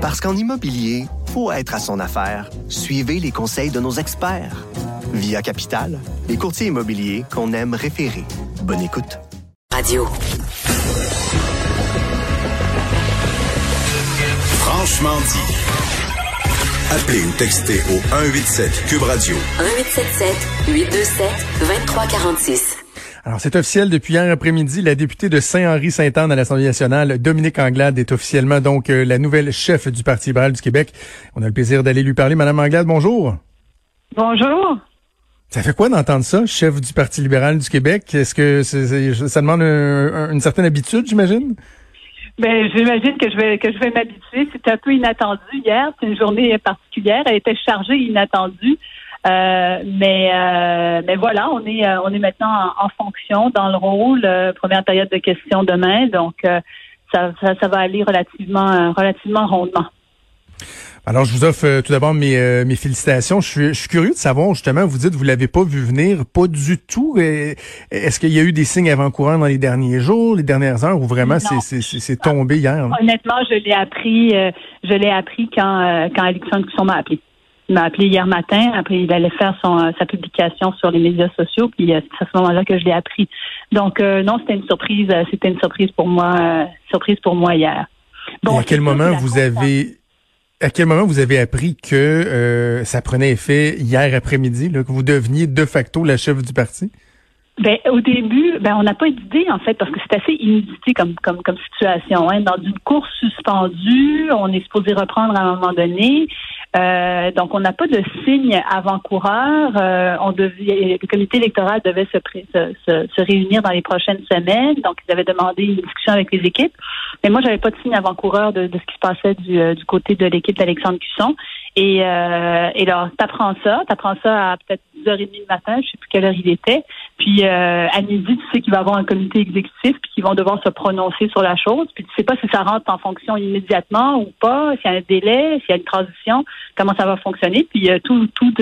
Parce qu'en immobilier, faut être à son affaire. Suivez les conseils de nos experts. Via Capital, les courtiers immobiliers qu'on aime référer. Bonne écoute. Radio. Franchement dit. Appelez ou textez au 187 Cube Radio. 1877 827 2346. Alors, c'est officiel depuis hier après-midi. La députée de Saint-Henri-Sainte-Anne à l'Assemblée nationale, Dominique Anglade, est officiellement donc euh, la nouvelle chef du Parti libéral du Québec. On a le plaisir d'aller lui parler. Madame Anglade, bonjour. Bonjour. Ça fait quoi d'entendre ça, chef du Parti libéral du Québec? Est-ce que ça demande une certaine habitude, j'imagine? Ben, j'imagine que je vais que je vais m'habituer. C'était un peu inattendu hier. C'est une journée particulière. Elle était chargée, inattendue. Euh, mais euh, mais voilà, on est euh, on est maintenant en, fonction dans le rôle. première période de questions demain, donc ça, ça, va aller relativement relativement rondement. Alors, je vous offre tout d'abord mes, mes félicitations. Je suis, je suis curieux de savoir, justement, vous dites que vous l'avez pas vu venir, pas du tout. Est-ce qu'il y a eu des signes avant-courants dans les derniers jours, les dernières heures, ou vraiment c'est tombé hier? Honnêtement, je l'ai appris, je l'ai appris quand, quand Alexandre Cusson m'a appelé. Il m'a appelé hier matin. Après, il allait faire son, euh, sa publication sur les médias sociaux. Puis euh, c'est à ce moment-là que je l'ai appris. Donc euh, non, c'était une surprise. C'était une surprise pour moi. surprise pour moi hier. Bon, à quel moment vous avez à quel moment vous avez appris que ça prenait effet hier après-midi, que vous deveniez de facto la chef du parti? Ben, au début, ben, on n'a pas d'idée, en fait, parce que c'est assez inédité comme, comme, comme situation. Hein. Dans une course suspendue, on est supposé reprendre à un moment donné. Euh, donc, on n'a pas de signe avant-coureur. Euh, le comité électoral devait se, se, se, réunir dans les prochaines semaines. Donc, ils avaient demandé une discussion avec les équipes. Mais moi, j'avais pas de signe avant-coureur de, de, ce qui se passait du, euh, du côté de l'équipe d'Alexandre Cusson. Et, euh, et alors, t'apprends ça, t'apprends ça à peut-être 10h30 du matin, je sais plus quelle heure il était. Puis euh, à midi, tu sais qu'il va y avoir un comité exécutif, puis qu'ils vont devoir se prononcer sur la chose. Puis tu sais pas si ça rentre en fonction immédiatement ou pas, s'il y a un délai, s'il y a une transition, comment ça va fonctionner. Puis euh, tout, tout,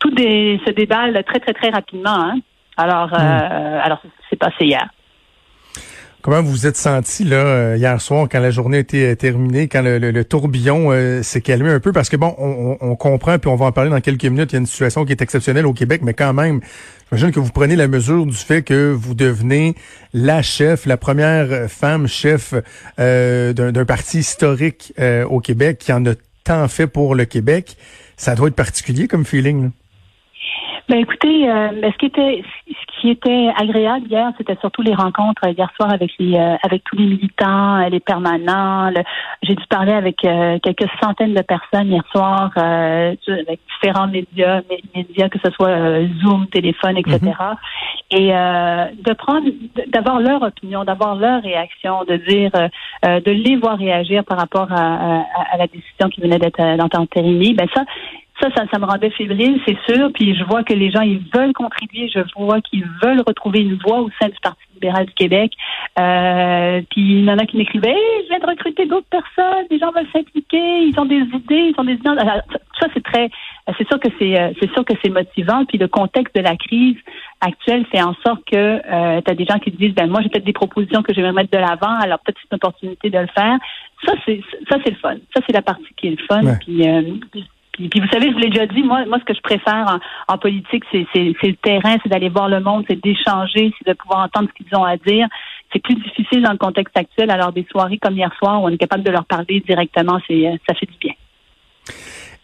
tout des, se déballe très, très, très rapidement. Hein. Alors, euh, hmm. alors c'est passé hier. Comment vous vous êtes senti là euh, hier soir quand la journée était terminée, quand le, tourbillon euh, s'est calmé un peu? Parce que bon, on, comprend, puis on va en parler dans quelques minutes, il y a une situation qui est exceptionnelle au Québec, mais quand même, j'imagine que vous prenez la mesure du fait que vous devenez la chef, la première femme chef euh, d'un parti historique au Québec qui en a tant fait pour le Québec. Ça doit être particulier comme feeling. Là. Ben écoutez, euh, ce qui était ce qui était agréable hier, c'était surtout les rencontres euh, hier soir avec les euh, avec tous les militants, les permanents. J'ai dû parler avec quelques centaines de personnes hier soir avec différents médias, médias que ce soit Zoom, téléphone, etc. Et mm-hmm. de prendre, d'avoir leur opinion, d'avoir leur réaction, de dire, de les voir réagir par rapport à, à, la décision qui venait d'être entérinée. Ben ça ça, ça, ça me rendait fébrile, c'est sûr. Puis je vois que les gens, ils veulent contribuer. Je vois qu'ils veulent retrouver une voix au sein du Parti libéral du Québec. Euh, puis il y en a qui m'écrivaient je viens de recruter d'autres personnes, les gens veulent s'impliquer, ils ont des idées, ils ont des idées. ça, c'est très, c'est sûr que c'est, euh, c'est sûr que c'est motivant. Puis le contexte de la crise actuelle fait en sorte que euh, tu as des gens qui te disent, ben moi j'ai peut-être des propositions que je vais mettre de l'avant, alors peut-être c'est une opportunité de le faire. Ça, c'est ça, c'est le fun. Ça, c'est la partie qui est le fun. Puis, euh, puis, vous savez, je vous l'ai déjà dit, moi, moi, ce que je préfère en, politique, c'est, le terrain, c'est d'aller voir le monde, c'est d'échanger, c'est de pouvoir entendre ce qu'ils ont à dire. C'est plus difficile dans le contexte actuel. Alors des soirées comme hier soir, où on est capable de leur parler directement, c'est ça fait du bien.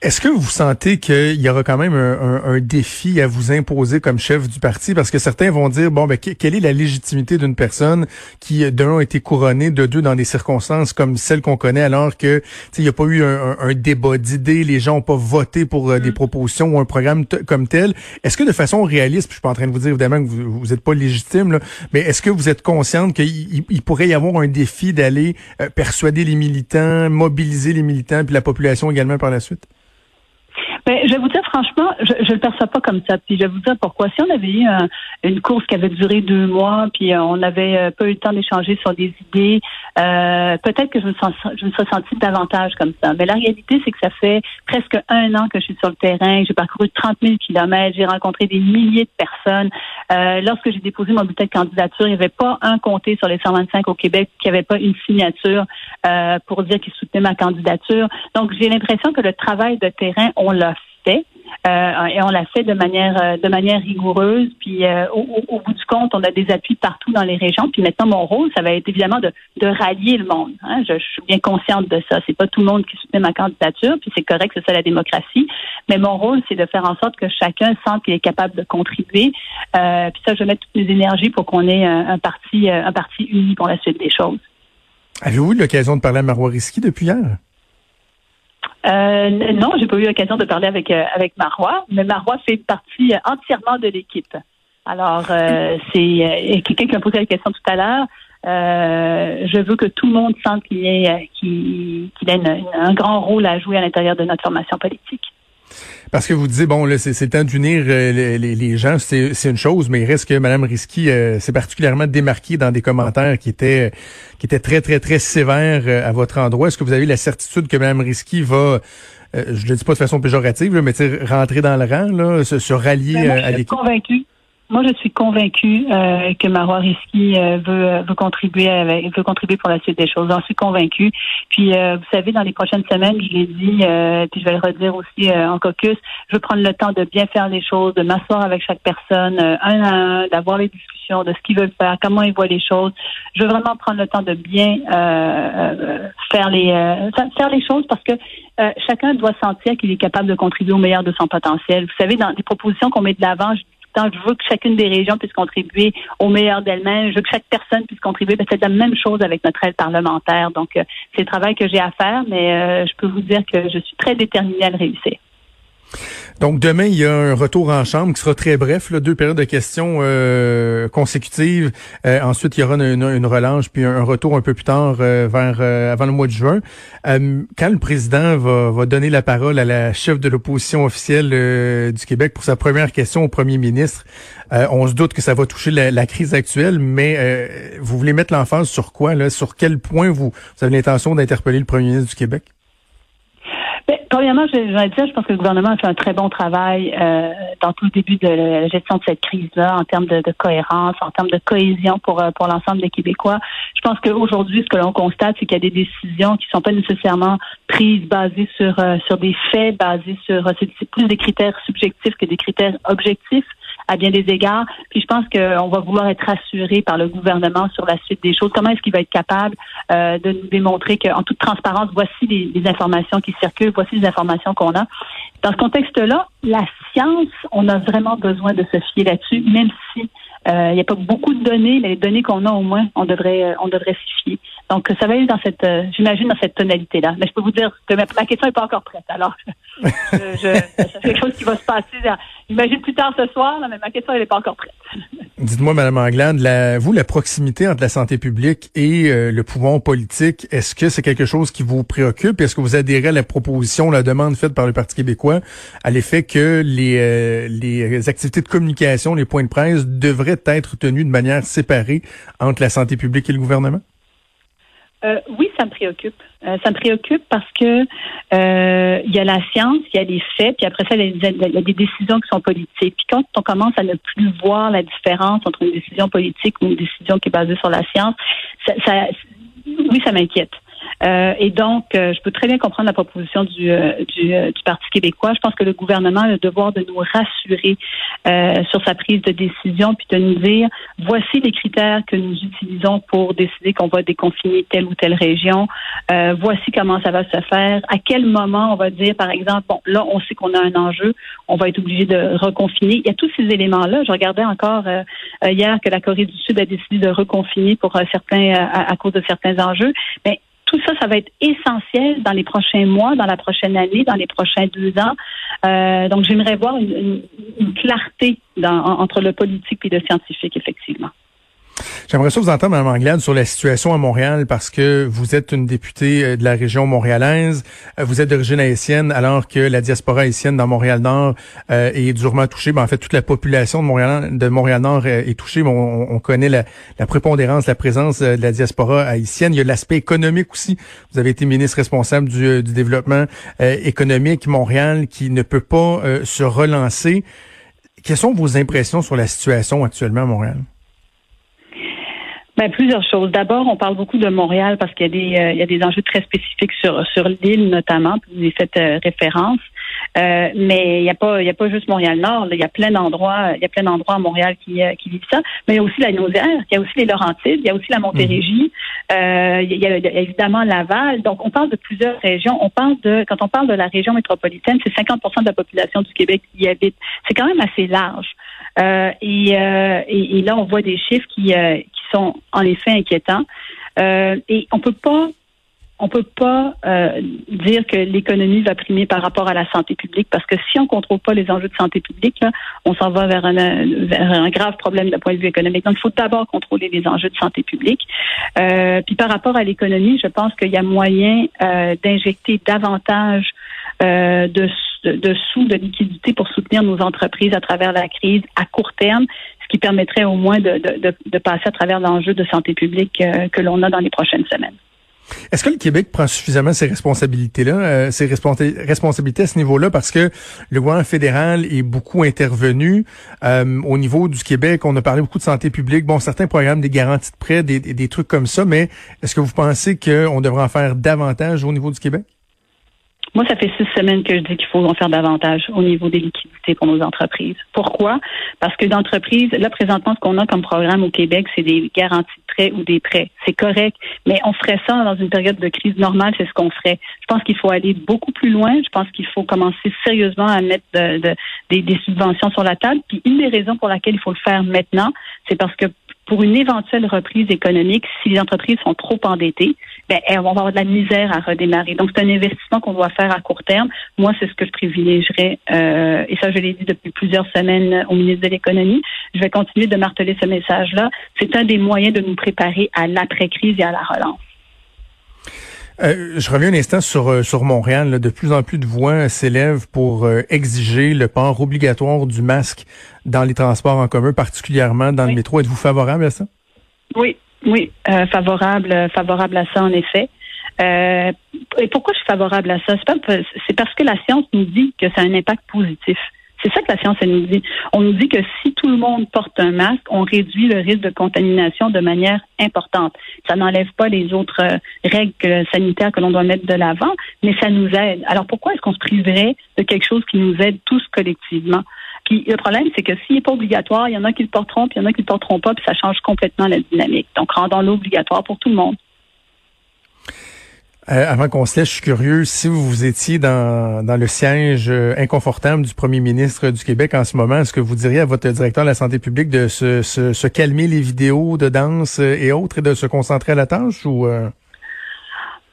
Est-ce que vous sentez qu'il y aura quand même un, défi à vous imposer comme chef du parti? Parce que certains vont dire, bon, ben, quelle est la légitimité d'une personne qui, d'un, a été couronnée, de deux, dans des circonstances comme celles qu'on connaît, alors que, il n'y a pas eu un, débat d'idées, les gens n'ont pas voté pour euh, des mm. propositions ou un programme comme tel. Est-ce que de façon réaliste, puis je suis pas en train de vous dire évidemment que vous n'êtes pas légitime, là, mais est-ce que vous êtes consciente qu'il pourrait y avoir un défi d'aller euh, persuader les militants, mobiliser les militants, puis la population également par la suite? Ben, je vais vous dire franchement, je ne le perçois pas comme ça. Puis je vais vous dire pourquoi. Si on avait eu une course qui avait duré deux mois, puis euh, on n'avait euh, pas eu le temps d'échanger sur des idées, euh, peut-être que je me, sens, je me serais sentie davantage comme ça. Mais la réalité, c'est que ça fait presque un an que je suis sur le terrain. J'ai parcouru 30 000 kilomètres. J'ai rencontré des milliers de personnes. Euh, lorsque j'ai déposé mon bulletin de candidature, il n'y avait pas un comté sur les 125 au Québec qui n'avait pas une signature euh, pour dire qu'il soutenait ma candidature. Donc, j'ai l'impression que le travail de terrain, on l'a Euh, et on l'a fait de manière euh, rigoureuse. Puis euh, au, bout du compte, on a des appuis partout dans les régions. Puis maintenant, mon rôle, ça va être évidemment de, rallier le monde. Hein. Je, suis bien consciente de ça. C'est pas tout le monde qui soutient ma candidature, puis c'est correct, c'est ça la démocratie. Mais mon rôle, c'est de faire en sorte que chacun sente qu'il est capable de contribuer. Puis ça, je vais mettre toutes mes énergies pour qu'on ait un, parti un parti uni pour la suite des choses. Avez-vous eu l'occasion de parler à Marois Risky depuis hier? Euh, non, j'ai pas eu l'occasion de parler avec euh, avec Marois, mais Marois fait partie euh, entièrement de l'équipe. Alors, euh, c'est quelqu'un qui a posé la question tout à l'heure. je veux que tout le monde sente qu'il qu'il a un grand rôle à jouer à l'intérieur de notre formation politique. Parce que vous disiez, bon, là, c'est le temps d'unir euh, les, les, gens, c'est une chose, mais il reste que Mme Risky euh, s'est particulièrement démarquée dans des commentaires qui étaient qui étaient très, très, très sévères euh, à votre endroit. Est-ce que vous avez la certitude que Mme Risky va, je ne le dis pas de façon péjorative, mais rentrer dans le rang, là, se, rallier à l'équipe? Moi, je suis convaincue euh, que Marois Risky euh, veut, euh, veut contribuer avec, veut contribuer pour la suite des choses. J'en suis convaincue. Puis, vous savez, dans les prochaines semaines, je l'ai dit, puis je vais le redire aussi en caucus, je veux prendre le temps de bien faire les choses, de m'asseoir avec chaque personne, un à un, d'avoir les discussions de ce qu'ils veulent faire, comment ils voient les choses. Je veux vraiment prendre le temps de bien faire les faire les choses parce que chacun doit sentir qu'il est capable de contribuer au meilleur de son potentiel. Vous savez, dans les propositions qu'on met de l'avant, je je veux que chacune des régions puisse contribuer au meilleur d'elle-même. Je veux que chaque personne puisse contribuer. C'est la même chose avec notre aide parlementaire. Donc, euh, c'est le travail que j'ai à faire, mais euh, je peux vous dire que je suis très déterminée à le réussir. Donc demain, il y a un retour en chambre qui sera très bref, là, deux périodes de questions euh, consécutives. Euh, ensuite, il y aura une, relâche, puis un, retour un peu plus tard euh, vers avant le mois de juin. quand le président va, donner la parole à la chef de l'opposition officielle du Québec pour sa première question au premier ministre, on se doute que ça va toucher la, crise actuelle, mais vous voulez mettre l'emphase sur quoi là? Sur quel point vous, vous avez l'intention d'interpeller le premier ministre du Québec? Premièrement, je, je, dire, je pense que le gouvernement a fait un très bon travail euh, dans tout le début de la gestion de cette crise-là, en termes de, cohérence, en termes de cohésion pour euh, pour l'ensemble des Québécois. Je pense qu'aujourd'hui, ce que l'on constate, c'est qu'il y a des décisions qui sont pas nécessairement prises basées sur euh, sur des faits, basées sur c'est plus des critères subjectifs que des critères objectifs à bien des égards. Puis je pense qu'on va vouloir être rassuré par le gouvernement sur la suite des choses. Comment est-ce qu'il va être capable euh, de nous démontrer qu'en toute transparence, voici les, informations qui circulent, voici les informations qu'on a. Dans ce contexte-là, la science, on a vraiment besoin de se fier là-dessus, même si euh, il n'y a pas beaucoup de données, mais les données qu'on a au moins, on devrait, on devrait s'y fier. Donc, ça va aller dans cette, euh, j'imagine, dans cette tonalité-là. Mais je peux vous dire que ma, question n'est pas encore prête. Alors, c'est quelque chose qui va se passer. J'imagine plus tard ce soir, mais ma question n'est pas encore prête. Dites-moi, Madame Anglade, la, vous, la proximité entre la santé publique et le pouvoir politique, est-ce que c'est quelque chose qui vous préoccupe? Est-ce que vous adhérez à la proposition, la demande faite par le Parti québécois à l'effet que les, les activités de communication, les points de presse devraient être tenu de manière séparée entre la santé publique et le gouvernement? Euh, oui, ça me préoccupe. Euh, ça me préoccupe parce que euh, il y a la science, il y a les faits, puis après ça, il y, a des décisions qui sont politiques. Puis quand on commence à ne plus voir la différence entre une décision politique ou une décision qui est basée sur la science, ça oui, ça m'inquiète. Euh, et donc, euh, je peux très bien comprendre la proposition du, euh, du, du, Parti québécois. Je pense que le gouvernement a le devoir de nous rassurer sur sa prise de décision, puis de nous dire voici les critères que nous utilisons pour décider qu'on va déconfiner telle ou telle région. voici comment ça va se faire. À quel moment on va dire, par exemple, bon, là, on sait qu'on a un enjeu, on va être obligé de reconfiner. Il y a tous ces éléments-là. Je regardais encore hier que la Corée du Sud a décidé de reconfiner pour certains à, à, cause de certains enjeux. Mais tout ça, ça va être essentiel dans les prochains mois, dans la prochaine année, dans les prochains deux ans. Euh, donc, j'aimerais voir une, clarté entre le politique et le scientifique, effectivement. J'aimerais ça vous entendre, Mme Anglade, sur la situation à Montréal parce que vous êtes une députée euh, de la région montréalaise. Euh, vous êtes d'origine haïtienne alors que la diaspora haïtienne dans Montréal-Nord euh, est durement touchée. Ben, en fait, toute la population de Montréal, de Montréal-Nord est touchée. on, on, connaît la, prépondérance, la présence de la diaspora haïtienne. Il y a l'aspect économique aussi. Vous avez été ministre responsable du développement économique Montréal qui ne peut pas se relancer. Quelles sont vos impressions sur la situation actuellement à Montréal? Ben, plusieurs choses. D'abord, on parle beaucoup de Montréal parce qu'il y a des, euh, il y a des enjeux très spécifiques sur, sur l'île notamment, vous y faites euh, référence. Euh, mais il n'y a pas, il y a pas juste Montréal-Nord. Il y a plein d'endroits, il y a plein d'endroits à Montréal qui, qui vivent ça. Mais il y a aussi la Naudière, il y a aussi les Laurentides, il y a aussi la Montérégie, mhm. il, y a, il, y a, évidemment Laval. Donc, on parle de plusieurs régions. On parle de, quand on parle de la région métropolitaine, c'est 50% de la population du Québec qui y habite. C'est quand même assez large. et, et, et, là, on voit des chiffres qui, sont en effet inquiétants. Euh, et on peut pas on peut pas euh, dire que l'économie va primer par rapport à la santé publique parce que si on contrôle pas les enjeux de santé publique, on s'en va vers un, vers un grave problème d'un point de vue économique. Donc, il faut d'abord contrôler les enjeux de santé publique. Euh, puis par rapport à l'économie, je pense qu'il y a moyen d'injecter davantage de, de sous, de liquidités pour soutenir nos entreprises à travers la crise à court terme qui permettrait au moins de, de, de passer à travers l'enjeu de santé publique euh, que l'on a dans les prochaines semaines. Est-ce que le Québec prend suffisamment ses responsabilités-là, euh, ses responsabilités à ce niveau-là, parce que le gouvernement fédéral est beaucoup intervenu euh, au niveau du Québec. On a parlé beaucoup de santé publique, bon, certains programmes, des garanties de prêt, des, des trucs comme ça, mais est-ce que vous pensez qu'on devrait en faire davantage au niveau du Québec? Moi, ça fait six semaines que je dis qu'il faut en faire davantage au niveau des liquidités pour nos entreprises. Pourquoi? Parce que d'entreprise, là, présentement, ce qu'on a comme programme au Québec, c'est des garanties de prêts ou des prêts. C'est correct, mais on ferait ça dans une période de crise normale, c'est ce qu'on ferait. Je pense qu'il faut aller beaucoup plus loin. Je pense qu'il faut commencer sérieusement à mettre de, des, des subventions sur la table. Puis une des raisons pour laquelle il faut le faire maintenant, c'est parce que pour une éventuelle reprise économique, si les entreprises sont trop endettées, ben, elles vont avoir de la misère à redémarrer. Donc, c'est un investissement qu'on doit faire à court terme. Moi, c'est ce que je privilégierais, euh, et ça, je l'ai dit depuis plusieurs semaines au ministre de l'Économie. Je vais continuer de marteler ce message-là. C'est un des moyens de nous préparer à l'après-crise et à la relance. Euh, je reviens un instant sur, euh, sur Montréal. De plus en plus de voix s'élèvent pour euh, exiger le port obligatoire du masque dans les transports en commun, particulièrement dans le métro. Êtes-vous favorable à ça? Oui, oui, favorable, favorable à ça, en effet. et pourquoi je suis favorable à ça? C'est parce que la science nous dit que ça a un impact positif. C'est ça que la science elle nous dit. On nous dit que si tout le monde porte un masque, on réduit le risque de contamination de manière importante. Ça n'enlève pas les autres euh, règles sanitaires que l'on doit mettre de l'avant, mais ça nous aide. Alors pourquoi est-ce qu'on se priverait de quelque chose qui nous aide tous collectivement? Puis le problème, c'est que s'il n'est pas obligatoire, il y en a qui le porteront, puis il y en a qui le porteront pas, puis ça change complètement la dynamique. Donc rendons-le obligatoire pour tout le monde. Euh, avant qu'on se laisse, je suis curieux, si vous étiez dans, dans le siège euh, inconfortable du premier ministre du Québec en ce moment, est-ce que vous diriez à votre directeur de la santé publique de se, se, calmer les vidéos de danse euh, et autres et de se concentrer à la tâche ou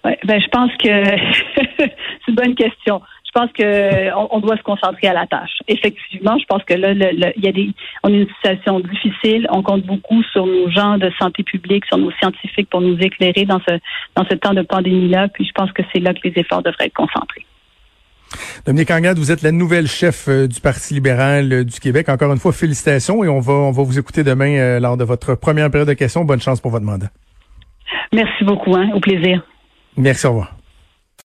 ben, je pense que c'est une bonne question je pense qu'on on doit se concentrer à la tâche. Effectivement, je pense que là, il y a des, on a une situation difficile. On compte beaucoup sur nos gens de santé publique, sur nos scientifiques pour nous éclairer dans ce dans ce temps de pandémie-là. Puis je pense que c'est là que les efforts devraient être concentrés. Dominique Angade, vous êtes la nouvelle chef euh, du Parti libéral euh, du Québec. Encore une fois, félicitations et on va on va vous écouter demain euh, lors de votre première période de questions. Bonne chance pour votre mandat. Merci beaucoup, hein, au plaisir. Merci, au revoir.